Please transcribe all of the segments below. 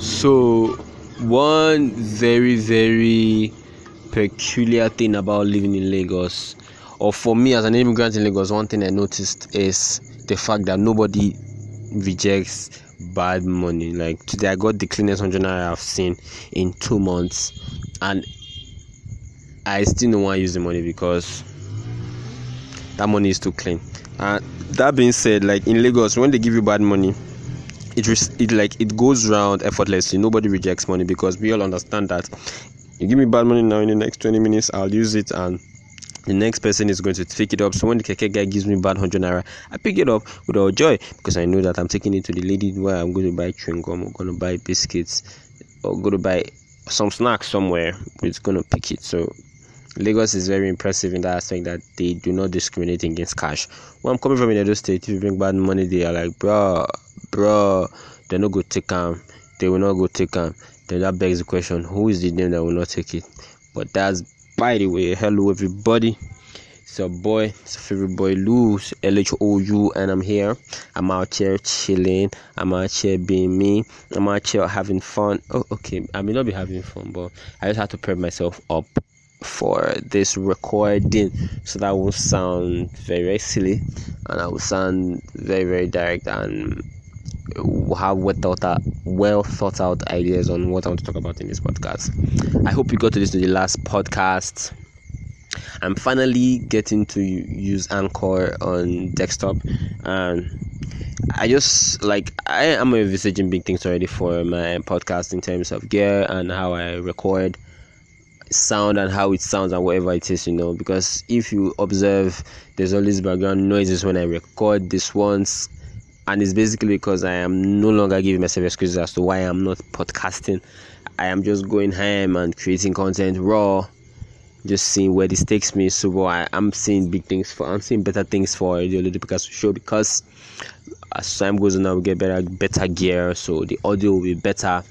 So, one very, very peculiar thing about living in Lagos, or for me as an immigrant in Lagos, one thing I noticed is the fact that nobody rejects bad money. Like today, I got the cleanest hundred naira I've seen in two months, and I still don't want to use the money because that money is too clean. And that being said, like in Lagos, when they give you bad money, it it like it goes around effortlessly. Nobody rejects money because we all understand that you give me bad money now in the next 20 minutes, I'll use it and the next person is going to pick it up. So when the keke guy gives me bad hundred naira, I pick it up with all joy because I know that I'm taking it to the lady where I'm going to buy chewing gum, or going to buy biscuits, or going to buy some snacks somewhere. It's going to pick it. So Lagos is very impressive in that aspect that they do not discriminate against cash. Where I'm coming from in Edo State, if you bring bad money, they are like, bro, bro, they no go take him. They will not go take him. Then that begs the question, who is the name that will not take it? But that's by the way. Hello everybody. It's your boy, it's your favorite boy Lhou, L H O U, and I'm here. I'm out here chilling. I'm out here being me. I'm out here having fun. Oh, okay. I may not be having fun, but I just have to prep myself up for this recording so that will sound very, very silly and I will sound very very direct and have well thought out, well thought out ideas on what I want to talk about in this podcast. I hope you got to listen to the last podcast. I'm finally getting to use Anchor on desktop and I just like I am envisaging big things already for my podcast in terms of gear and how I record sound and how it sounds and whatever it is, you know. Because if you observe, there's always background noises when I record this once, and it's basically because I am no longer giving myself excuses as to why I'm not podcasting. I am just going ham and creating content raw, just seeing where this takes me. So I, am seeing big things for, I'm seeing better things for the Olympic Picasso show because as time goes on, I will get better, better gear, so the audio will be better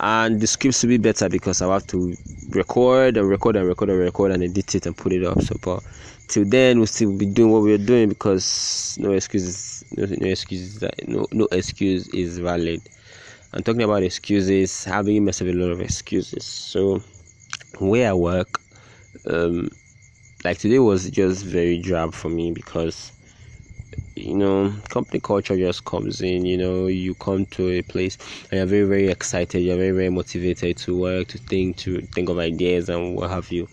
and the scripts will be better because I have to record and record and record and record and edit it and put it up. So, but till then, we'll still be doing what we're doing because no excuses, no, no excuses, no no excuse is valid. I'm talking about excuses, having myself a lot of excuses. So, where I work, um, like today was just very drab for me because you know company culture just comes in you know you come to a place and you're very very excited you're very very motivated to work to think to think of ideas and what have you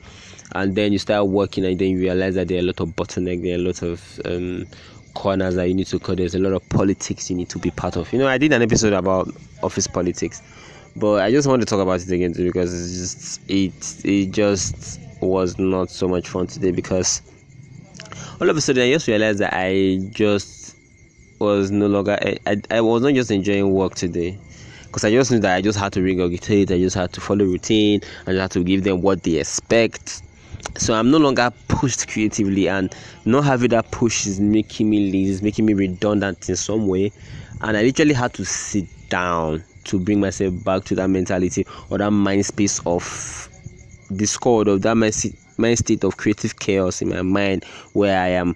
and then you start working and then you realize that there are a lot of bottleneck there are a lot of um, corners that you need to cut there's a lot of politics you need to be part of you know i did an episode about office politics but i just want to talk about it again too because just it it just was not so much fun today because all of a sudden I just realized that I just was no longer I, I, I was not just enjoying work today because I just knew that I just had to regurgitate, I just had to follow routine, I just had to give them what they expect. So I'm no longer pushed creatively, and not having that push is making me lazy, making me redundant in some way. And I literally had to sit down to bring myself back to that mentality or that mind space of discord of that my state of creative chaos in my mind where I am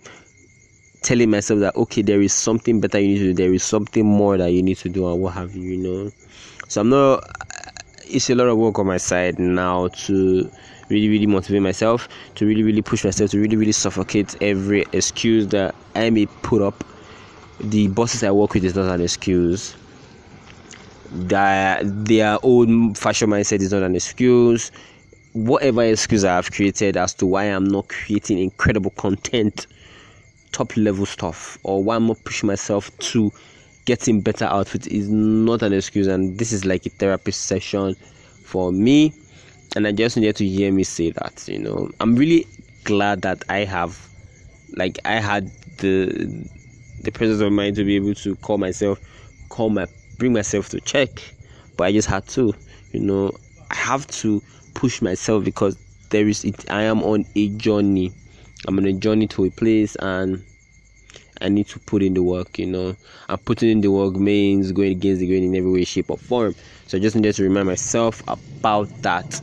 telling myself that okay there is something better you need to do there is something more that you need to do and what have you you know so i'm not it's a lot of work on my side now to really really motivate myself to really really push myself to really really suffocate every excuse that i may put up. The bosses i work with is not an excuse. That their own fashion mindset is not an excuse. Whatever excuse I have created as to why I'm not creating incredible content, top level stuff, or why I'm not pushing myself to getting better outfits is not an excuse. And this is like a therapy session for me. And I just need to hear me say that, you know. I'm really glad that I have like I had the the presence of mind to be able to call myself call my bring myself to check. But I just had to, you know, I have to push myself because there is it I am on a journey. I'm on a journey to a place and I need to put in the work, you know. And putting in the work means going against the grain in every way, shape, or form. So I just needed to remind myself about that.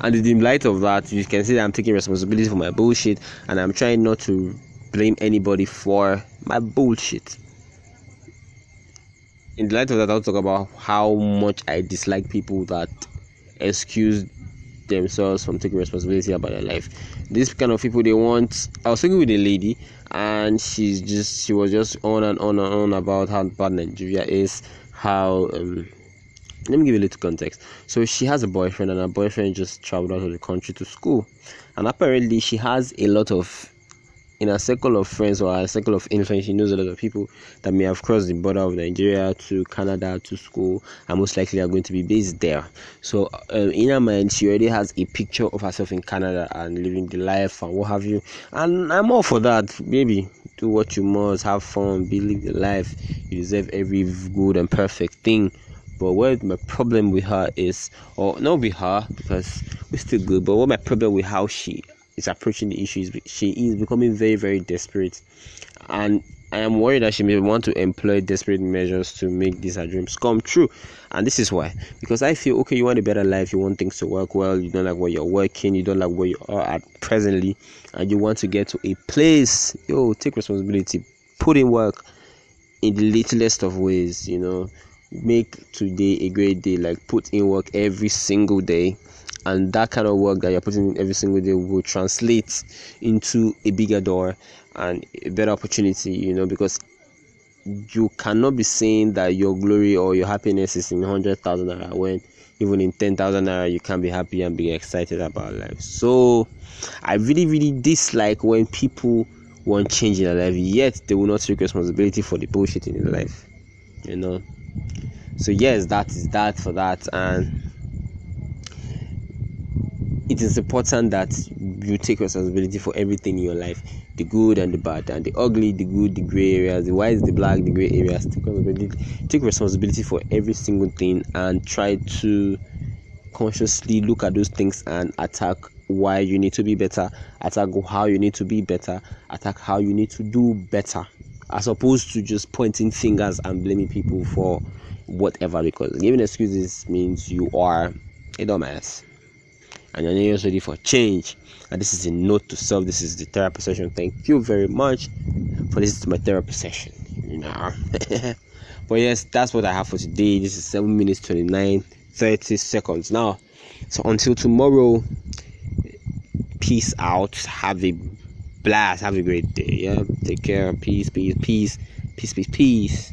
And in the light of that, you can see that I'm taking responsibility for my bullshit and I'm trying not to blame anybody for my bullshit. in the light of that, I'll talk about how much I dislike people that excuse themselves from taking responsibility about their life. These kind of people they want. I was talking with a lady, and she's just she was just on and on and on about how bad Nigeria is, how um, let me give you a little context. So she has a boyfriend, and her boyfriend just traveled out of the country to school, and apparently she has a lot of in a circle of friends or a circle of influence, she knows a lot of people that may have crossed the border of Nigeria to Canada to school and most likely are going to be based there. So, um, in her mind, she already has a picture of herself in Canada and living the life and what have you. And I'm all for that, baby. Do what you must, have fun, be live the life. You deserve every good and perfect thing. But what my problem with her is, or not with her because we're still good, but what my problem with how she is approaching the issue she is becoming very, very desperate. And I am worried that she may want to employ desperate measures to make these her dreams come true. And this is why. Because I feel okay, you want a better life, you want things to work well, you don't like where you're working, you don't like where you are at presently, and you want to get to a place. Yo, take responsibility, put in work in the littlest of ways, you know make today a great day like put in work every single day and that kind of work that you're putting in every single day will translate into a bigger door and a better opportunity you know because you cannot be saying that your glory or your happiness is in 100,000 naira when even in 10,000 naira you can be happy and be excited about life. So, I really, really dislike when people want change in their life yet they will not take responsibility for the bullshit in their life. You know, so yes that is that for that and it is important that you take responsibility for everything in your life. The good and the bad and the ugly the good the gray areas the white the black the gray areas. Take responsibility, take responsibility for every single thing and try to consciously look at those things and attack why you need to be better attack how you need to be better attack how you need to do better as opposed to just pointing fingers and blaming people for whatever because giving excuses means you are a dumbass and you're not ready for change. And this is a note to self. This is the therapy session. Thank you very much for listening to my therapy session you know. But yes that's what i have for today. This is 7 minutes 29 30 seconds. Now so until tomorrow peace out. Have a blast. Have a great day. Yeah? Take care. Peace peace peace. Peace peace peace